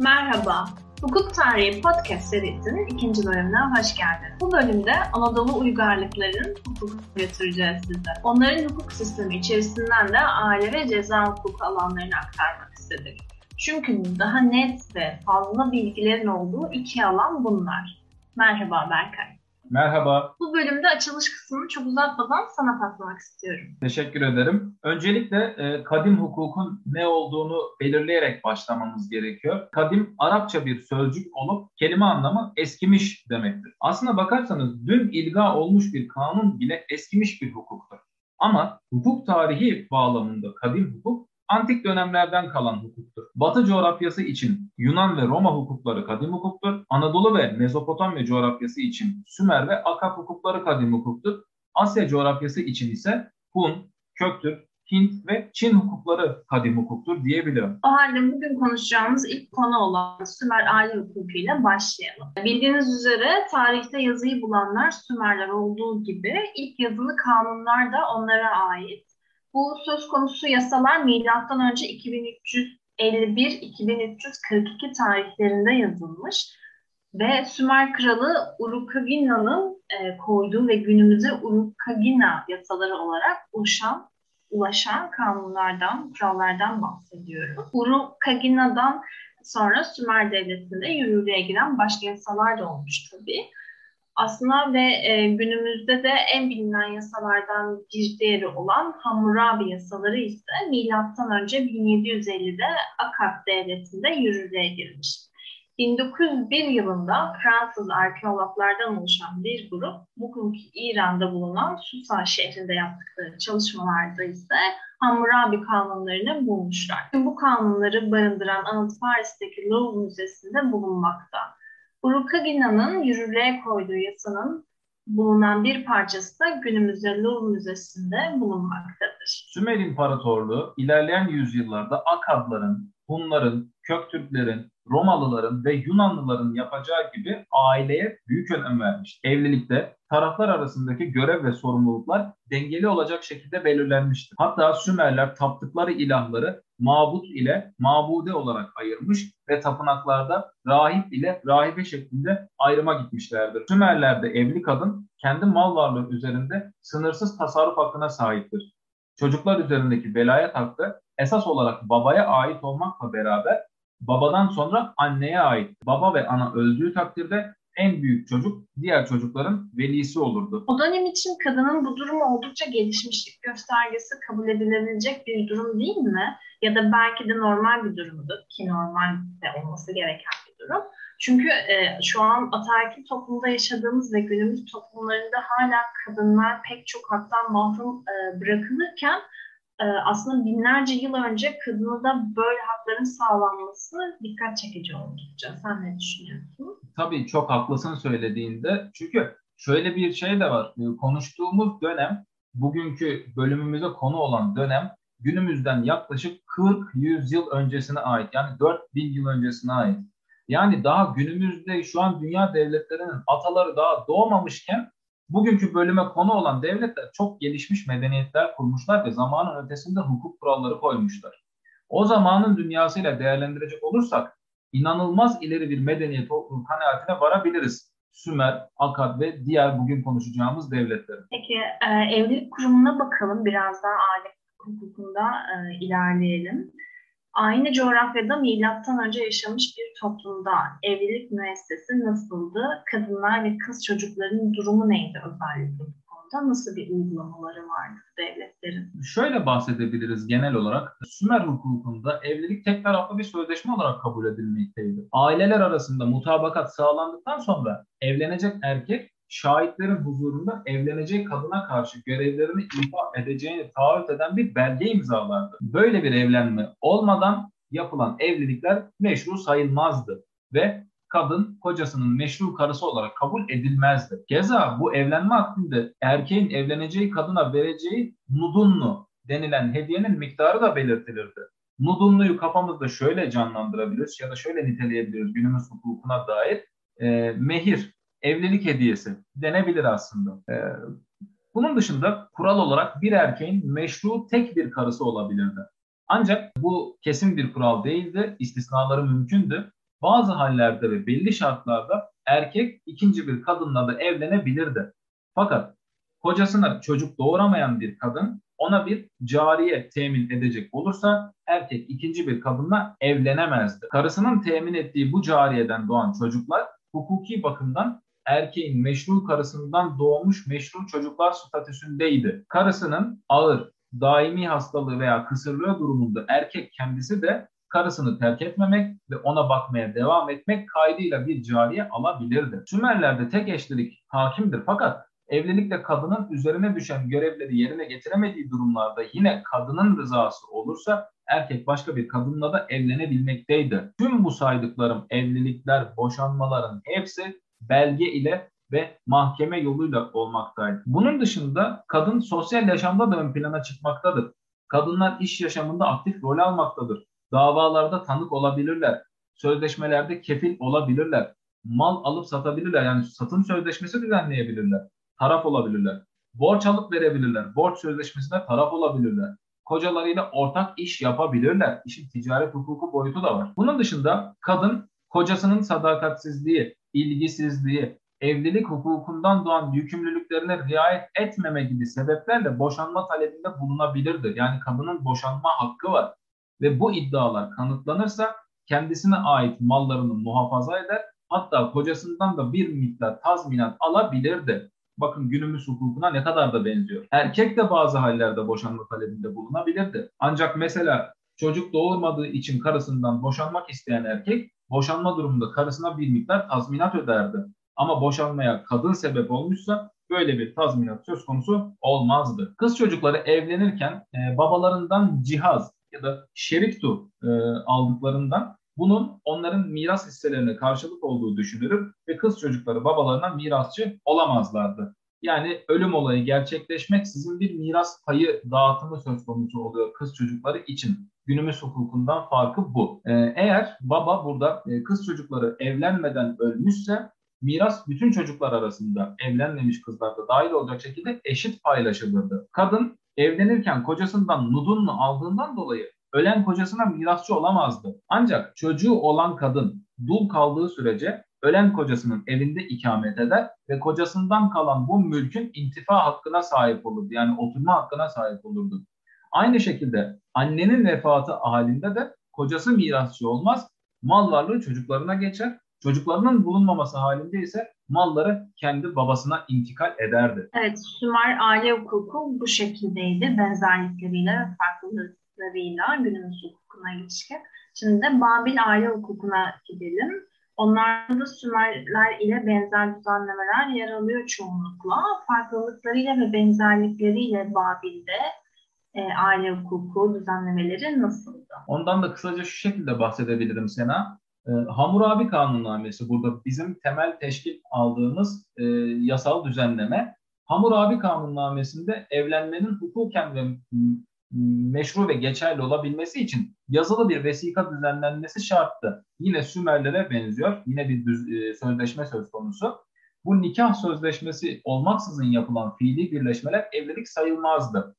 Merhaba, Hukuk Tarihi Podcast serisinin ikinci bölümüne hoş geldiniz. Bu bölümde Anadolu uygarlıkların hukukunu götüreceğiz size. Onların hukuk sistemi içerisinden de aile ve ceza hukuku alanlarını aktarmak istedik. Çünkü daha net ve fazla bilgilerin olduğu iki alan bunlar. Merhaba Berkay. Merhaba. Bu bölümde açılış kısmını çok uzatmadan sana paslamak istiyorum. Teşekkür ederim. Öncelikle e, kadim hukukun ne olduğunu belirleyerek başlamamız gerekiyor. Kadim Arapça bir sözcük olup kelime anlamı eskimiş demektir. Aslına bakarsanız dün ilga olmuş bir kanun bile eskimiş bir hukuktur. Ama hukuk tarihi bağlamında kadim hukuk antik dönemlerden kalan hukuktur. Batı coğrafyası için Yunan ve Roma hukukları kadim hukuktur. Anadolu ve Mezopotamya coğrafyası için Sümer ve Akap hukukları kadim hukuktur. Asya coğrafyası için ise Hun, Köktürk, Hint ve Çin hukukları kadim hukuktur diyebilirim. O halde bugün konuşacağımız ilk konu olan Sümer aile hukuku ile başlayalım. Bildiğiniz üzere tarihte yazıyı bulanlar Sümerler olduğu gibi ilk yazılı kanunlar da onlara ait. Bu söz konusu yasalar milattan önce 2351-2342 tarihlerinde yazılmış ve Sümer kralı Urukagina'nın e, koyduğu ve günümüze Urukagina yasaları olarak ulaşan ulaşan kanunlardan, kurallardan bahsediyorum. Urukagina'dan sonra Sümer Devleti'nde yürürlüğe giren başka yasalar da olmuş tabii. Aslında ve e, günümüzde de en bilinen yasalardan bir diğeri olan Hammurabi yasaları ise milattan önce 1750'de Akkad Devleti'nde yürürlüğe girmiş. 1901 yılında Fransız arkeologlardan oluşan bir grup bugünkü İran'da bulunan Susa şehrinde yaptıkları çalışmalarda ise Hammurabi kanunlarını bulmuşlar. Bu kanunları barındıran anıt Paris'teki Louvre Müzesi'nde bulunmakta. Urukagina'nın yürürlüğe koyduğu yasanın bulunan bir parçası da günümüzde Louvre Müzesi'nde bulunmaktadır. Sümer İmparatorluğu ilerleyen yüzyıllarda Akadların, Hunların, Köktürklerin, Romalıların ve Yunanlıların yapacağı gibi aileye büyük önem vermiş. Evlilikte taraflar arasındaki görev ve sorumluluklar dengeli olacak şekilde belirlenmiştir. Hatta Sümerler taptıkları ilahları mabut ile mabude olarak ayırmış ve tapınaklarda rahip ile rahibe şeklinde ayrıma gitmişlerdir. Sümerler'de evli kadın kendi mal varlığı üzerinde sınırsız tasarruf hakkına sahiptir. Çocuklar üzerindeki velayet hakkı esas olarak babaya ait olmakla beraber babadan sonra anneye ait. Baba ve ana öldüğü takdirde en büyük çocuk diğer çocukların velisi olurdu. O dönem için kadının bu durumu oldukça gelişmişlik göstergesi kabul edilebilecek bir durum değil mi? Ya da belki de normal bir durumdu ki normal de olması gereken bir durum. Çünkü e, şu an ataerkil toplumda yaşadığımız ve günümüz toplumlarında hala kadınlar pek çok haktan mahrum e, bırakılırken aslında binlerce yıl önce kadına böyle hakların sağlanması dikkat çekici oldukça. Sen ne düşünüyorsun? Tabii çok haklısın söylediğinde. Çünkü şöyle bir şey de var. E, konuştuğumuz dönem, bugünkü bölümümüze konu olan dönem günümüzden yaklaşık 40-100 yıl öncesine ait. Yani 4000 yıl öncesine ait. Yani daha günümüzde şu an dünya devletlerinin ataları daha doğmamışken bugünkü bölüme konu olan devletler çok gelişmiş medeniyetler kurmuşlar ve zamanın ötesinde hukuk kuralları koymuşlar. O zamanın dünyasıyla değerlendirecek olursak inanılmaz ileri bir medeniyet olduğu kanaatine varabiliriz. Sümer, Akkad ve diğer bugün konuşacağımız devletlerin. Peki e, evlilik kurumuna bakalım biraz daha aile hukukunda e, ilerleyelim. Aynı coğrafyada milattan önce yaşamış bir toplumda evlilik müessesi nasıldı? Kadınlar ve kız çocukların durumu neydi özellikle bu konuda? Nasıl bir uygulamaları vardı devletlerin? Şöyle bahsedebiliriz genel olarak. Sümer hukukunda evlilik tek taraflı bir sözleşme olarak kabul edilmekteydi. Aileler arasında mutabakat sağlandıktan sonra evlenecek erkek şahitlerin huzurunda evlenecek kadına karşı görevlerini ifa edeceğini taahhüt eden bir belge imzalardı. Böyle bir evlenme olmadan yapılan evlilikler meşru sayılmazdı ve kadın kocasının meşru karısı olarak kabul edilmezdi. Keza bu evlenme hakkında erkeğin evleneceği kadına vereceği nudunlu denilen hediyenin miktarı da belirtilirdi. Nudunluyu kafamızda şöyle canlandırabiliriz ya da şöyle niteleyebiliriz günümüz hukukuna dair. E, mehir evlilik hediyesi denebilir aslında. Ee, bunun dışında kural olarak bir erkeğin meşru tek bir karısı olabilirdi. Ancak bu kesin bir kural değildi, istisnaları mümkündü. bazı hallerde ve belli şartlarda erkek ikinci bir kadınla da evlenebilirdi. Fakat kocasına çocuk doğuramayan bir kadın ona bir cariye temin edecek olursa erkek ikinci bir kadınla evlenemezdi. Karısının temin ettiği bu cariyeden doğan çocuklar hukuki bakımdan erkeğin meşru karısından doğmuş meşru çocuklar statüsündeydi. Karısının ağır, daimi hastalığı veya kısırlığı durumunda erkek kendisi de karısını terk etmemek ve ona bakmaya devam etmek kaydıyla bir cariye alabilirdi. Sümerlerde tek eşlilik hakimdir fakat evlilikle kadının üzerine düşen görevleri yerine getiremediği durumlarda yine kadının rızası olursa erkek başka bir kadınla da evlenebilmekteydi. Tüm bu saydıklarım evlilikler, boşanmaların hepsi belge ile ve mahkeme yoluyla olmaktaydı. Bunun dışında kadın sosyal yaşamda da ön plana çıkmaktadır. Kadınlar iş yaşamında aktif rol almaktadır. Davalarda tanık olabilirler. Sözleşmelerde kefil olabilirler. Mal alıp satabilirler. Yani satın sözleşmesi düzenleyebilirler. Taraf olabilirler. Borç alıp verebilirler. Borç sözleşmesine taraf olabilirler. Kocalarıyla ortak iş yapabilirler. İşin ticaret hukuku boyutu da var. Bunun dışında kadın kocasının sadakatsizliği, ilgisizliği, evlilik hukukundan doğan yükümlülüklerine riayet etmeme gibi sebeplerle boşanma talebinde bulunabilirdi. Yani kadının boşanma hakkı var. Ve bu iddialar kanıtlanırsa kendisine ait mallarını muhafaza eder. Hatta kocasından da bir miktar tazminat alabilirdi. Bakın günümüz hukukuna ne kadar da benziyor. Erkek de bazı hallerde boşanma talebinde bulunabilirdi. Ancak mesela çocuk doğurmadığı için karısından boşanmak isteyen erkek boşanma durumunda karısına bir miktar tazminat öderdi. Ama boşanmaya kadın sebep olmuşsa böyle bir tazminat söz konusu olmazdı. Kız çocukları evlenirken e, babalarından cihaz ya da şeriktu e, aldıklarından bunun onların miras hisselerine karşılık olduğu düşünülür ve kız çocukları babalarına mirasçı olamazlardı. Yani ölüm olayı gerçekleşmek sizin bir miras payı dağıtımı söz konusu oluyor kız çocukları için. Günümüz hukukundan farkı bu. Ee, eğer baba burada e, kız çocukları evlenmeden ölmüşse miras bütün çocuklar arasında evlenmemiş kızlarda dahil olacak şekilde eşit paylaşılırdı. Kadın evlenirken kocasından nudunlu aldığından dolayı ölen kocasına mirasçı olamazdı. Ancak çocuğu olan kadın dul kaldığı sürece ölen kocasının evinde ikamet eder ve kocasından kalan bu mülkün intifa hakkına sahip olurdu. Yani oturma hakkına sahip olurdu. Aynı şekilde annenin vefatı halinde de kocası mirasçı olmaz. Mal varlığı çocuklarına geçer. Çocuklarının bulunmaması halinde ise malları kendi babasına intikal ederdi. Evet, Sümer aile hukuku bu şekildeydi. Benzerlikleriyle ve farklılıklarıyla günümüz hukukuna ilişkin. Şimdi de Babil aile hukukuna gidelim. Onlarda da Sümerler ile benzer düzenlemeler yer alıyor çoğunlukla. Farklılıklarıyla ve benzerlikleriyle Babil'de e, aile hukuku düzenlemeleri nasıldı? Ondan da kısaca şu şekilde bahsedebilirim Sena. E, Hammurabi Kanunnamesi burada bizim temel teşkil aldığımız e, yasal düzenleme. Hammurabi Kanunnamesi'nde evlenmenin hukuken ve meşru ve geçerli olabilmesi için yazılı bir vesika düzenlenmesi şarttı. Yine Sümerlere benziyor. Yine bir düz, e, sözleşme söz konusu. Bu nikah sözleşmesi olmaksızın yapılan fiili birleşmeler evlilik sayılmazdı.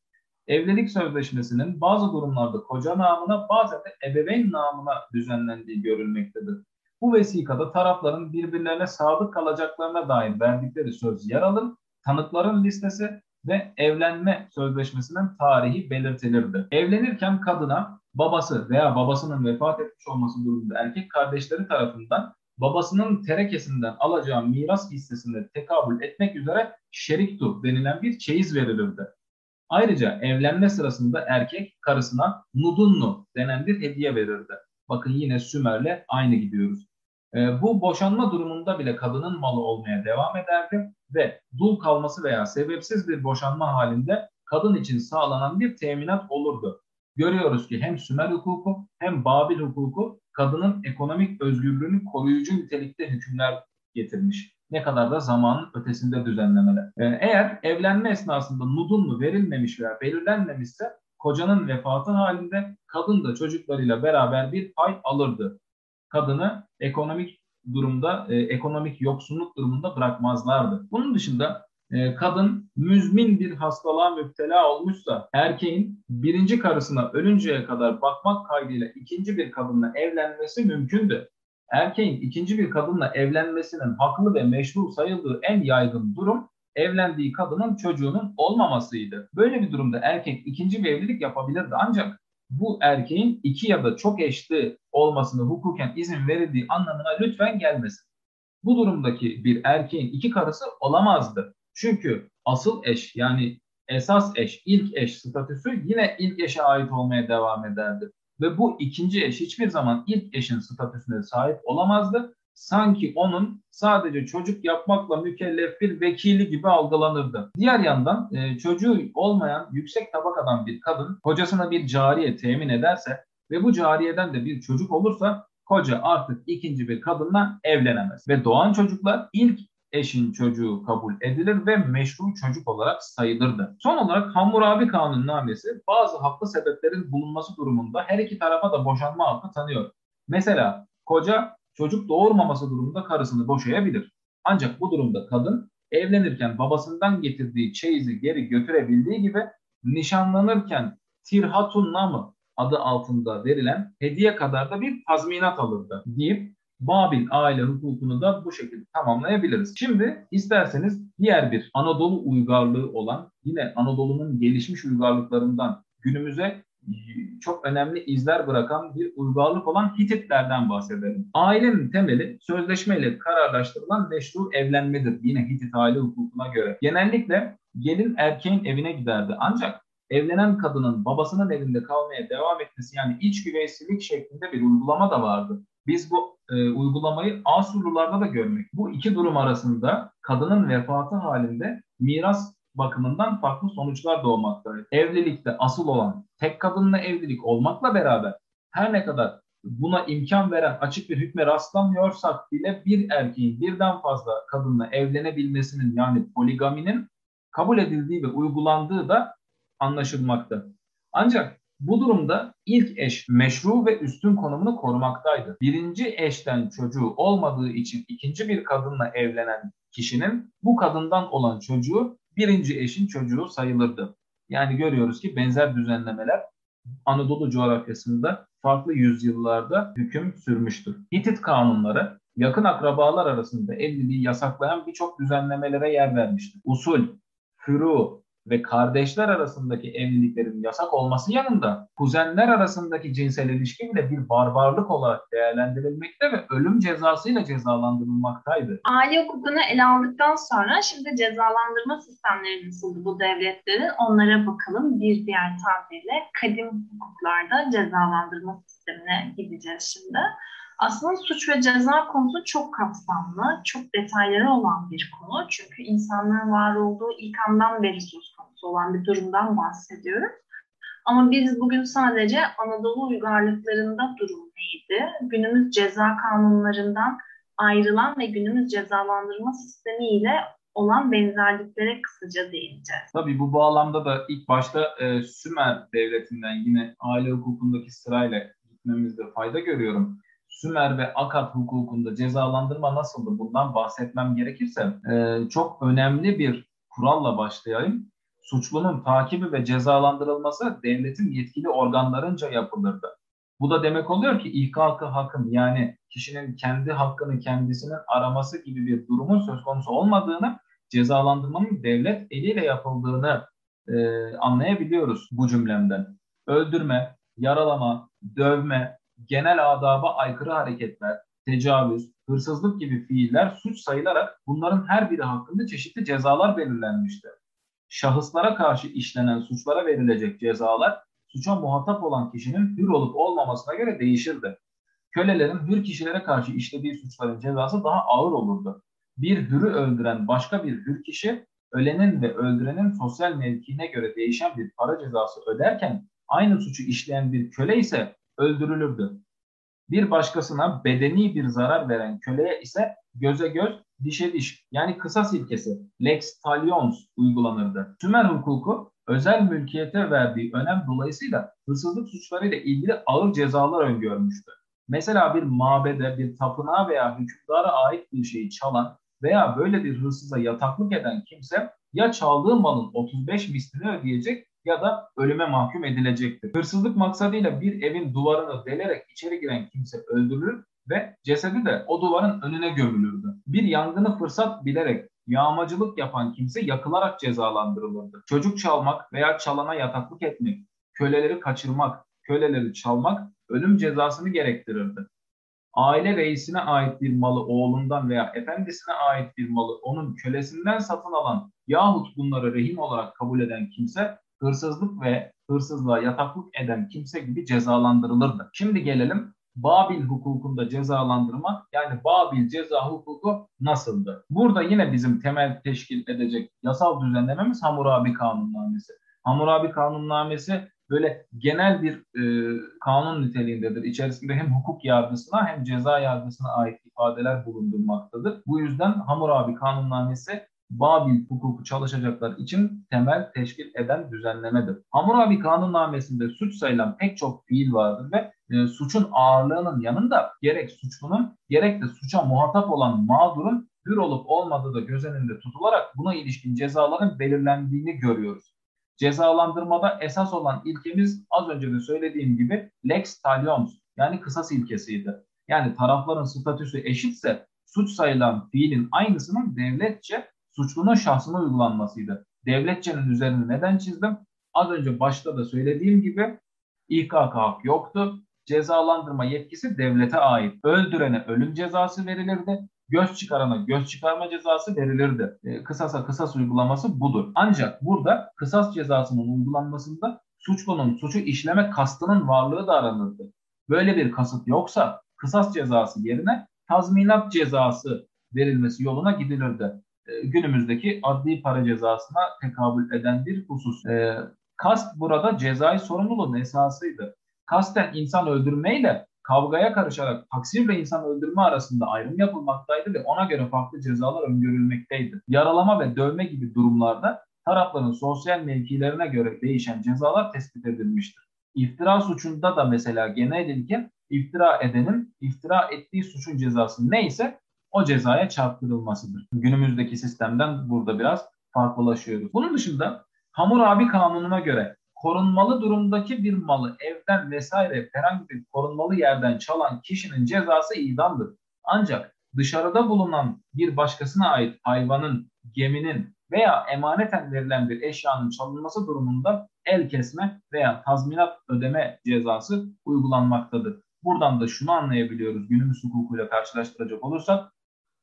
Evlilik sözleşmesinin bazı durumlarda koca namına bazen de ebeveyn namına düzenlendiği görülmektedir. Bu vesikada tarafların birbirlerine sadık kalacaklarına dair verdikleri söz yer alır, tanıkların listesi ve evlenme sözleşmesinin tarihi belirtilirdi. Evlenirken kadına babası veya babasının vefat etmiş olması durumunda erkek kardeşleri tarafından babasının terekesinden alacağı miras hissesinde tekabül etmek üzere şeriktu denilen bir çeyiz verilirdi. Ayrıca evlenme sırasında erkek karısına nudunnu denen bir hediye verirdi. Bakın yine Sümer'le aynı gidiyoruz. E, bu boşanma durumunda bile kadının malı olmaya devam ederdi ve dul kalması veya sebepsiz bir boşanma halinde kadın için sağlanan bir teminat olurdu. Görüyoruz ki hem Sümer hukuku hem Babil hukuku kadının ekonomik özgürlüğünü koruyucu nitelikte hükümler getirmiş. Ne kadar da zamanın ötesinde düzenlemeler. Ee, eğer evlenme esnasında nudun mu verilmemiş veya belirlenmemişse kocanın vefatı halinde kadın da çocuklarıyla beraber bir pay alırdı kadını ekonomik durumda, e, ekonomik yoksunluk durumunda bırakmazlardı. Bunun dışında e, kadın müzmin bir hastalığa müptela olmuşsa erkeğin birinci karısına ölünceye kadar bakmak kaydıyla ikinci bir kadınla evlenmesi mümkündü. erkeğin ikinci bir kadınla evlenmesinin haklı ve meşru sayıldığı en yaygın durum evlendiği kadının çocuğunun olmamasıydı. Böyle bir durumda erkek ikinci bir evlilik yapabilirdi ancak bu erkeğin iki ya da çok eşli olmasını hukuken izin verildiği anlamına lütfen gelmesin. Bu durumdaki bir erkeğin iki karısı olamazdı. Çünkü asıl eş yani esas eş, ilk eş statüsü yine ilk eşe ait olmaya devam ederdi. Ve bu ikinci eş hiçbir zaman ilk eşin statüsüne sahip olamazdı. Sanki onun sadece çocuk yapmakla mükellef bir vekili gibi algılanırdı. Diğer yandan e, çocuğu olmayan yüksek tabakadan bir kadın kocasına bir cariye temin ederse ve bu cariyeden de bir çocuk olursa koca artık ikinci bir kadınla evlenemez. Ve doğan çocuklar ilk eşin çocuğu kabul edilir ve meşru çocuk olarak sayılırdı. Son olarak Hammurabi kanunnamesi bazı haklı sebeplerin bulunması durumunda her iki tarafa da boşanma hakkı tanıyor. Mesela koca çocuk doğurmaması durumunda karısını boşayabilir. Ancak bu durumda kadın evlenirken babasından getirdiği çeyizi geri götürebildiği gibi nişanlanırken tirhatun namı adı altında verilen hediye kadar da bir tazminat alırdı deyip Babil aile hukukunu da bu şekilde tamamlayabiliriz. Şimdi isterseniz diğer bir Anadolu uygarlığı olan yine Anadolu'nun gelişmiş uygarlıklarından günümüze çok önemli izler bırakan bir uygarlık olan Hititlerden bahsedelim. Ailenin temeli sözleşmeyle kararlaştırılan meşru evlenmedir yine Hitit aile hukukuna göre. Genellikle gelin erkeğin evine giderdi ancak evlenen kadının babasının evinde kalmaya devam etmesi yani iç güveysilik şeklinde bir uygulama da vardı. Biz bu e, uygulamayı Asurlularda da görmek. Bu iki durum arasında kadının vefatı halinde miras bakımından farklı sonuçlar doğmaktaydı. Evlilikte asıl olan tek kadınla evlilik olmakla beraber her ne kadar buna imkan veren açık bir hükme rastlamıyorsak bile bir erkeğin birden fazla kadınla evlenebilmesinin yani poligaminin kabul edildiği ve uygulandığı da anlaşılmakta. Ancak bu durumda ilk eş meşru ve üstün konumunu korumaktaydı. Birinci eşten çocuğu olmadığı için ikinci bir kadınla evlenen kişinin bu kadından olan çocuğu birinci eşin çocuğu sayılırdı. Yani görüyoruz ki benzer düzenlemeler Anadolu coğrafyasında farklı yüzyıllarda hüküm sürmüştür. Hitit kanunları yakın akrabalar arasında evliliği yasaklayan birçok düzenlemelere yer vermiştir. Usul, furu, ve kardeşler arasındaki evliliklerin yasak olması yanında kuzenler arasındaki cinsel ilişki bile bir barbarlık olarak değerlendirilmekte ve ölüm cezasıyla cezalandırılmaktaydı. Aile hukukunu ele aldıktan sonra şimdi cezalandırma sistemleri nasıldı bu devletlerin onlara bakalım. Bir diğer tabirle kadim hukuklarda cezalandırma sistemine gideceğiz şimdi. Aslında suç ve ceza konusu çok kapsamlı, çok detayları olan bir konu. Çünkü insanlığın var olduğu ilk andan beri söz konusu olan bir durumdan bahsediyoruz. Ama biz bugün sadece Anadolu uygarlıklarında durum neydi? Günümüz ceza kanunlarından ayrılan ve günümüz cezalandırma sistemiyle olan benzerliklere kısaca değineceğiz. Tabii bu bağlamda da ilk başta e, Sümer devletinden yine aile hukukundaki sırayla gitmemizde fayda görüyorum. Sümer ve Akat hukukunda cezalandırma nasıldı bundan bahsetmem gerekirse e, çok önemli bir kuralla başlayayım. Suçlunun takibi ve cezalandırılması devletin yetkili organlarınca yapılırdı. Bu da demek oluyor ki ilk halkı hakkın yani kişinin kendi hakkını kendisinin araması gibi bir durumun söz konusu olmadığını, cezalandırmanın devlet eliyle yapıldığını e, anlayabiliyoruz bu cümlemden. Öldürme, yaralama, dövme, genel adaba aykırı hareketler, tecavüz, hırsızlık gibi fiiller suç sayılarak bunların her biri hakkında çeşitli cezalar belirlenmiştir. Şahıslara karşı işlenen suçlara verilecek cezalar suça muhatap olan kişinin hür olup olmamasına göre değişirdi. Kölelerin hür kişilere karşı işlediği suçların cezası daha ağır olurdu. Bir hürü öldüren başka bir hür kişi ölenin ve öldürenin sosyal mevkiine göre değişen bir para cezası öderken aynı suçu işleyen bir köle ise öldürülürdü. Bir başkasına bedeni bir zarar veren köleye ise göze göz, dişe diş yani kısas ilkesi lex talionis uygulanırdı. Sümer hukuku özel mülkiyete verdiği önem dolayısıyla hırsızlık suçlarıyla ilgili ağır cezalar öngörmüştü. Mesela bir mabede, bir tapınağa veya hükümdara ait bir şeyi çalan veya böyle bir hırsıza yataklık eden kimse ya çaldığı malın 35 mislini ödeyecek ya da ölüme mahkum edilecektir. Hırsızlık maksadıyla bir evin duvarını delerek içeri giren kimse öldürülür ve cesedi de o duvarın önüne gömülürdü. Bir yangını fırsat bilerek yağmacılık yapan kimse yakılarak cezalandırılırdı. Çocuk çalmak veya çalana yataklık etmek, köleleri kaçırmak, köleleri çalmak ölüm cezasını gerektirirdi. Aile reisine ait bir malı oğlundan veya efendisine ait bir malı onun kölesinden satın alan yahut bunları rehin olarak kabul eden kimse hırsızlık ve hırsızlığa yataklık eden kimse gibi cezalandırılırdı. Şimdi gelelim Babil hukukunda cezalandırma yani Babil ceza hukuku nasıldı? Burada yine bizim temel teşkil edecek yasal düzenlememiz Hammurabi Kanunnamesi. Hammurabi Kanunnamesi böyle genel bir e, kanun niteliğindedir. İçerisinde hem hukuk yargısına hem ceza yargısına ait ifadeler bulundurmaktadır. Bu yüzden Hammurabi Kanunnamesi Babil hukuku çalışacaklar için temel teşkil eden düzenlemedir. Hammurabi kanunnamesinde suç sayılan pek çok fiil vardır ve e, suçun ağırlığının yanında gerek suçlunun gerek de suça muhatap olan mağdurun hür olup olmadığı da göz önünde tutularak buna ilişkin cezaların belirlendiğini görüyoruz. Cezalandırmada esas olan ilkemiz az önce de söylediğim gibi lex talionis yani kısas ilkesiydi. Yani tarafların statüsü eşitse suç sayılan fiilin aynısının devletçe suçlunun şahsına uygulanmasıydı. Devletçenin üzerine neden çizdim? Az önce başta da söylediğim gibi İKK yoktu. Cezalandırma yetkisi devlete ait. Öldürene ölüm cezası verilirdi. Göz çıkarana göz çıkarma cezası verilirdi. E, kısasa kısas uygulaması budur. Ancak burada kısas cezasının uygulanmasında suçlunun suçu işleme kastının varlığı da aranırdı. Böyle bir kasıt yoksa kısas cezası yerine tazminat cezası verilmesi yoluna gidilirdi. E, günümüzdeki adli para cezasına tekabül eden bir husus. E, kast burada cezai sorumluluğun esasıydı. Kasten insan öldürmeyle kavgaya karışarak taksirle insan öldürme arasında ayrım yapılmaktaydı ve ona göre farklı cezalar öngörülmekteydi. Yaralama ve dövme gibi durumlarda tarafların sosyal mevkilerine göre değişen cezalar tespit edilmiştir. İftira suçunda da mesela genel ilke iftira edenin iftira ettiği suçun cezası neyse o cezaya çarptırılmasıdır. Günümüzdeki sistemden burada biraz farklılaşıyoruz. Bunun dışında Hammurabi kanununa göre korunmalı durumdaki bir malı evden vesaire herhangi bir korunmalı yerden çalan kişinin cezası idamdır. Ancak dışarıda bulunan bir başkasına ait hayvanın, geminin veya emaneten verilen bir eşyanın çalınması durumunda el kesme veya tazminat ödeme cezası uygulanmaktadır. Buradan da şunu anlayabiliyoruz günümüz hukukuyla karşılaştıracak olursak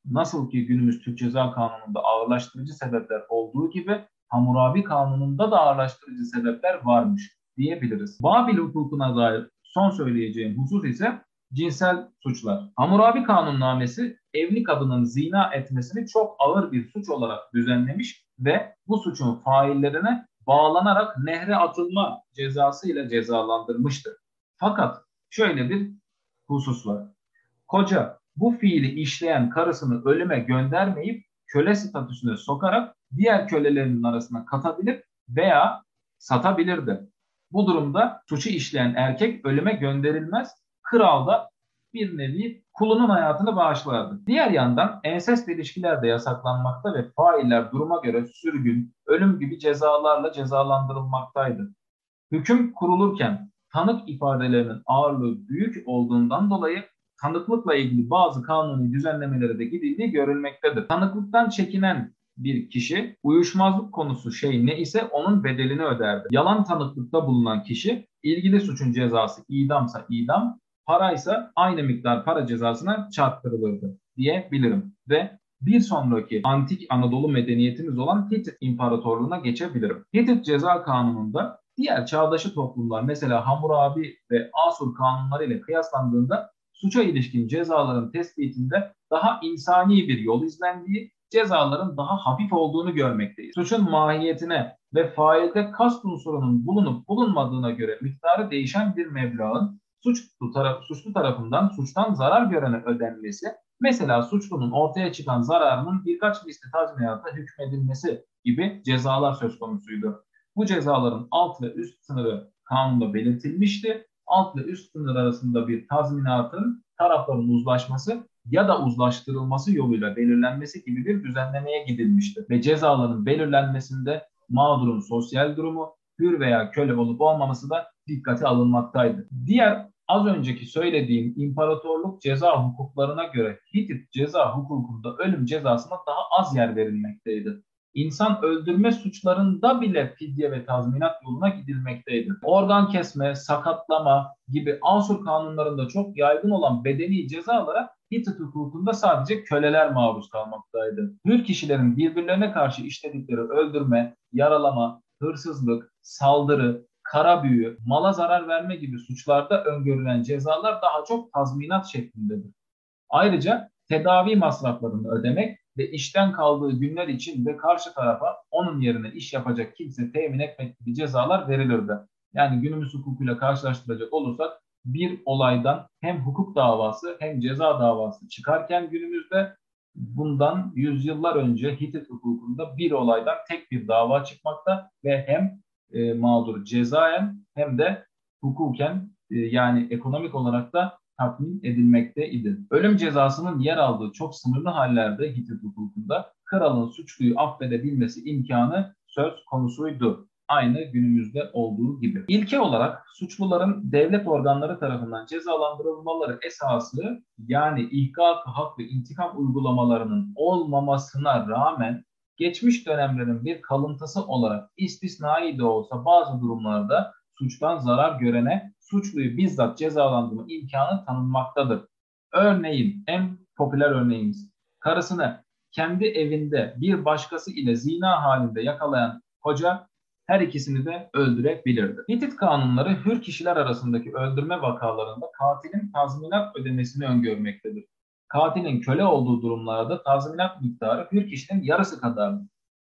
nasıl ki günümüz Türk Ceza Kanunu'nda ağırlaştırıcı sebepler olduğu gibi Hammurabi Kanunu'nda da ağırlaştırıcı sebepler varmış diyebiliriz. Babil hukukuna dair son söyleyeceğim husus ise cinsel suçlar. Hammurabi Kanunnamesi evli kadının zina etmesini çok ağır bir suç olarak düzenlemiş ve bu suçun faillerine bağlanarak nehre atılma cezası ile cezalandırmıştır. Fakat şöyle bir husus var. Koca bu fiili işleyen karısını ölüme göndermeyip köle statüsüne sokarak diğer kölelerinin arasına katabilir veya satabilirdi. Bu durumda suçu işleyen erkek ölüme gönderilmez, kral da bir nevi kulunun hayatını bağışlardı. Diğer yandan ensest ilişkiler de yasaklanmakta ve failler duruma göre sürgün, ölüm gibi cezalarla cezalandırılmaktaydı. Hüküm kurulurken tanık ifadelerinin ağırlığı büyük olduğundan dolayı tanıklıkla ilgili bazı kanuni düzenlemelere de gidildiği görülmektedir. Tanıklıktan çekinen bir kişi uyuşmazlık konusu şey ne ise onun bedelini öderdi. Yalan tanıklıkta bulunan kişi ilgili suçun cezası idamsa idam, paraysa aynı miktar para cezasına çarptırılırdı diyebilirim. Ve bir sonraki antik Anadolu medeniyetimiz olan Hitit İmparatorluğu'na geçebilirim. Hitit Ceza Kanunu'nda diğer çağdaşı toplumlar mesela Hammurabi ve Asur kanunları ile kıyaslandığında suça ilişkin cezaların tespitinde daha insani bir yol izlendiği, cezaların daha hafif olduğunu görmekteyiz. Suçun mahiyetine ve failde kast unsurunun bulunup bulunmadığına göre miktarı değişen bir meblağın suçlu, taraf, suçlu tarafından suçtan zarar görene ödenmesi, mesela suçlunun ortaya çıkan zararının birkaç misli tazminata hükmedilmesi gibi cezalar söz konusuydu. Bu cezaların alt ve üst sınırı kanunda belirtilmişti alt ve üst sınır arasında bir tazminatın tarafların uzlaşması ya da uzlaştırılması yoluyla belirlenmesi gibi bir düzenlemeye gidilmiştir. Ve cezaların belirlenmesinde mağdurun sosyal durumu, hür veya köle olup olmaması da dikkate alınmaktaydı. Diğer Az önceki söylediğim imparatorluk ceza hukuklarına göre Hitit ceza hukukunda ölüm cezasına daha az yer verilmekteydi. İnsan öldürme suçlarında bile fidye ve tazminat yoluna gidilmekteydi. Organ kesme, sakatlama gibi Ansur kanunlarında çok yaygın olan bedeni cezalara Hitit hukukunda sadece köleler maruz kalmaktaydı. Hür kişilerin birbirlerine karşı işledikleri öldürme, yaralama, hırsızlık, saldırı, kara büyü, mala zarar verme gibi suçlarda öngörülen cezalar daha çok tazminat şeklindedir. Ayrıca tedavi masraflarını ödemek ve işten kaldığı günler için de karşı tarafa onun yerine iş yapacak kimse temin etmek gibi cezalar verilirdi. Yani günümüz hukukuyla karşılaştıracak olursak bir olaydan hem hukuk davası hem ceza davası çıkarken günümüzde bundan yüzyıllar önce Hitit hukukunda bir olaydan tek bir dava çıkmakta ve hem e, mağdur cezayen hem de hukuken e, yani ekonomik olarak da tatmin edilmekteydi. Ölüm cezasının yer aldığı çok sınırlı hallerde Hitit hukukunda kralın suçluyu affedebilmesi imkanı söz konusuydu. Aynı günümüzde olduğu gibi. İlke olarak suçluların devlet organları tarafından cezalandırılmaları esası yani ihkak, hak ve intikam uygulamalarının olmamasına rağmen geçmiş dönemlerin bir kalıntısı olarak istisnai de olsa bazı durumlarda suçtan zarar görene suçluyu bizzat cezalandırma imkanı tanınmaktadır. Örneğin en popüler örneğimiz karısını kendi evinde bir başkası ile zina halinde yakalayan koca her ikisini de öldürebilirdi. Hitit kanunları hür kişiler arasındaki öldürme vakalarında katilin tazminat ödemesini öngörmektedir. Katilin köle olduğu durumlarda tazminat miktarı hür kişinin yarısı kadardır.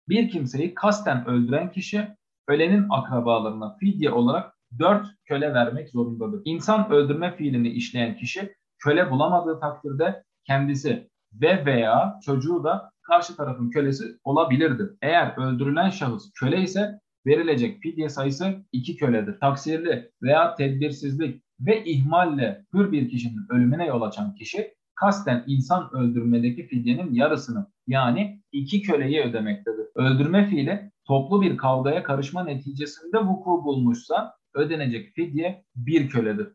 Bir kimseyi kasten öldüren kişi ölenin akrabalarına fidye olarak dört köle vermek zorundadır. İnsan öldürme fiilini işleyen kişi köle bulamadığı takdirde kendisi ve veya çocuğu da karşı tarafın kölesi olabilirdi. Eğer öldürülen şahıs köle ise verilecek fidye sayısı iki köledir. Taksirli veya tedbirsizlik ve ihmalle hür bir kişinin ölümüne yol açan kişi kasten insan öldürmedeki fidyenin yarısını yani iki köleyi ödemektedir. Öldürme fiili toplu bir kavgaya karışma neticesinde vuku bulmuşsa ödenecek fidye bir köledir.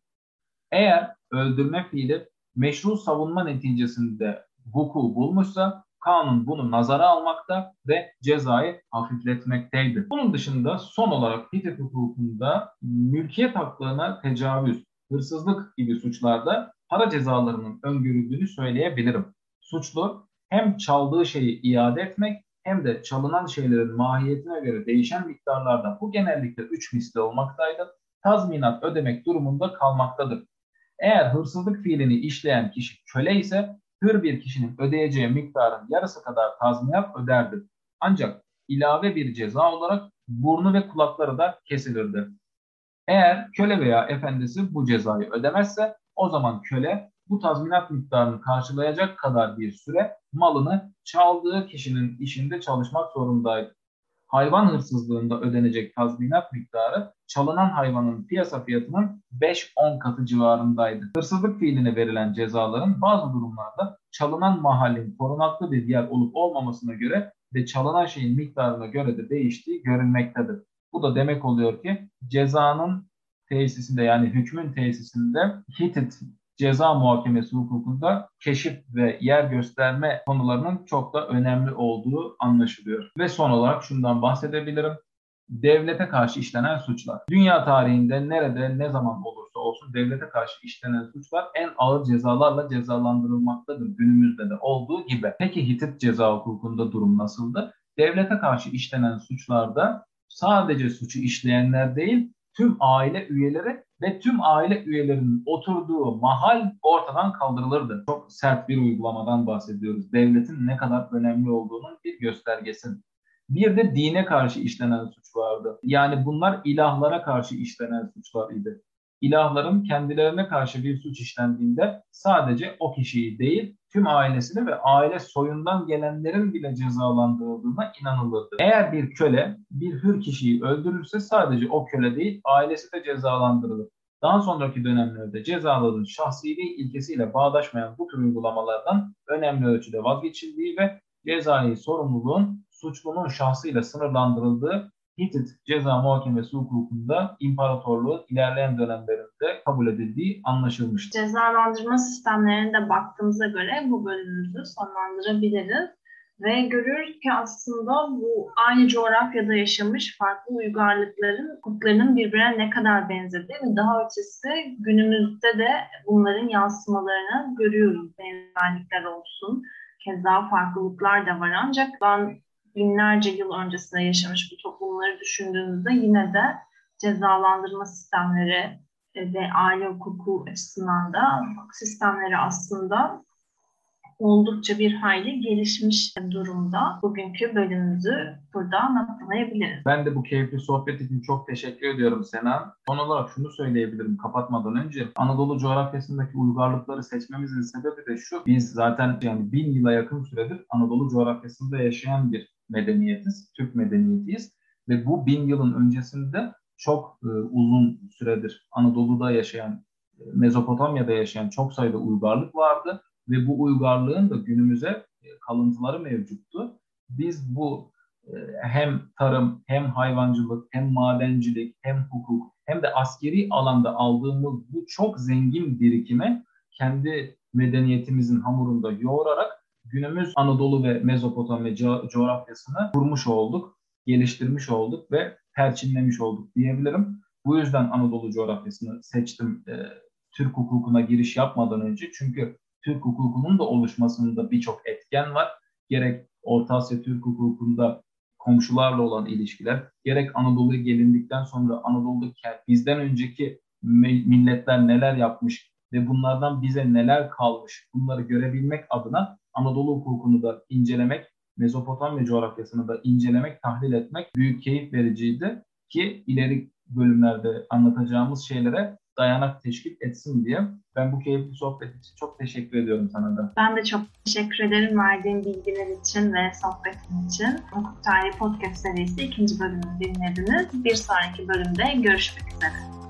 Eğer öldürme fiili meşru savunma neticesinde vuku bulmuşsa kanun bunu nazara almakta ve cezayı hafifletmekteydi. Bunun dışında son olarak Hitit hukukunda mülkiyet haklarına tecavüz, hırsızlık gibi suçlarda para cezalarının öngörüldüğünü söyleyebilirim. Suçlu hem çaldığı şeyi iade etmek hem de çalınan şeylerin mahiyetine göre değişen miktarlarda bu genellikle 3 misli olmaktaydı. Tazminat ödemek durumunda kalmaktadır. Eğer hırsızlık fiilini işleyen kişi köle ise hür bir kişinin ödeyeceği miktarın yarısı kadar tazminat öderdi. Ancak ilave bir ceza olarak burnu ve kulakları da kesilirdi. Eğer köle veya efendisi bu cezayı ödemezse o zaman köle bu tazminat miktarını karşılayacak kadar bir süre malını çaldığı kişinin işinde çalışmak zorundaydı. Hayvan hırsızlığında ödenecek tazminat miktarı çalınan hayvanın piyasa fiyatının 5-10 katı civarındaydı. Hırsızlık fiiline verilen cezaların bazı durumlarda çalınan mahallin korunaklı bir yer olup olmamasına göre ve çalınan şeyin miktarına göre de değiştiği görülmektedir. Bu da demek oluyor ki cezanın tesisinde yani hükmün tesisinde Hitit ceza muhakemesi hukukunda keşif ve yer gösterme konularının çok da önemli olduğu anlaşılıyor. Ve son olarak şundan bahsedebilirim. Devlete karşı işlenen suçlar. Dünya tarihinde nerede ne zaman olursa olsun devlete karşı işlenen suçlar en ağır cezalarla cezalandırılmaktadır günümüzde de olduğu gibi. Peki Hitit ceza hukukunda durum nasıldı? Devlete karşı işlenen suçlarda sadece suçu işleyenler değil, tüm aile üyeleri ve tüm aile üyelerinin oturduğu mahal ortadan kaldırılırdı. Çok sert bir uygulamadan bahsediyoruz. Devletin ne kadar önemli olduğunun bir göstergesi. Bir de dine karşı işlenen suç vardı. Yani bunlar ilahlara karşı işlenen suçlar idi ilahların kendilerine karşı bir suç işlendiğinde sadece o kişiyi değil tüm ailesini ve aile soyundan gelenlerin bile cezalandırıldığına inanılırdı. Eğer bir köle bir hür kişiyi öldürürse sadece o köle değil ailesi de cezalandırılır. Daha sonraki dönemlerde cezaların şahsiliği ilkesiyle bağdaşmayan bu tür uygulamalardan önemli ölçüde vazgeçildiği ve cezai sorumluluğun suçlunun şahsıyla sınırlandırıldığı Hitit ceza muhakemesi hukukunda imparatorluğun ilerleyen dönemlerinde kabul edildiği anlaşılmıştır. Cezalandırma sistemlerine de baktığımıza göre bu bölümümüzü sonlandırabiliriz. Ve görüyoruz ki aslında bu aynı coğrafyada yaşamış farklı uygarlıkların hukuklarının birbirine ne kadar benzediği ve daha ötesi günümüzde de bunların yansımalarını görüyoruz. Benzerlikler olsun, keza farklılıklar da var ancak ben binlerce yıl öncesinde yaşamış bu toplumları düşündüğümüzde yine de cezalandırma sistemleri ve aile hukuku açısından da hukuk sistemleri aslında oldukça bir hayli gelişmiş durumda. Bugünkü bölümümüzü burada noktalayabiliriz. Ben de bu keyifli sohbet için çok teşekkür ediyorum Sena. Son olarak şunu söyleyebilirim kapatmadan önce. Anadolu coğrafyasındaki uygarlıkları seçmemizin sebebi de şu. Biz zaten yani bin yıla yakın süredir Anadolu coğrafyasında yaşayan bir medeniyetiz. Türk medeniyetiyiz. Ve bu bin yılın öncesinde çok e, uzun süredir Anadolu'da yaşayan, e, Mezopotamya'da yaşayan çok sayıda uygarlık vardı ve bu uygarlığın da günümüze e, kalıntıları mevcuttu. Biz bu e, hem tarım, hem hayvancılık, hem madencilik, hem hukuk, hem de askeri alanda aldığımız bu çok zengin birikimi kendi medeniyetimizin hamurunda yoğurarak günümüz Anadolu ve Mezopotamya co- coğrafyasını kurmuş olduk, geliştirmiş olduk ve perçinlemiş olduk diyebilirim. Bu yüzden Anadolu coğrafyasını seçtim e, Türk hukukuna giriş yapmadan önce. Çünkü Türk hukukunun da oluşmasında birçok etken var. Gerek Orta Asya Türk hukukunda komşularla olan ilişkiler, gerek Anadolu'ya gelindikten sonra Anadolu'daki bizden önceki milletler neler yapmış ve bunlardan bize neler kalmış bunları görebilmek adına Anadolu hukukunu da incelemek, Mezopotamya coğrafyasını da incelemek, tahlil etmek büyük keyif vericiydi ki ileri bölümlerde anlatacağımız şeylere dayanak teşkil etsin diye. Ben bu keyifli sohbet için çok teşekkür ediyorum sana da. Ben de çok teşekkür ederim verdiğin bilgiler için ve sohbetin için. Hukuk Tarihi Podcast serisi ikinci bölümünü dinlediniz. Bir sonraki bölümde görüşmek üzere.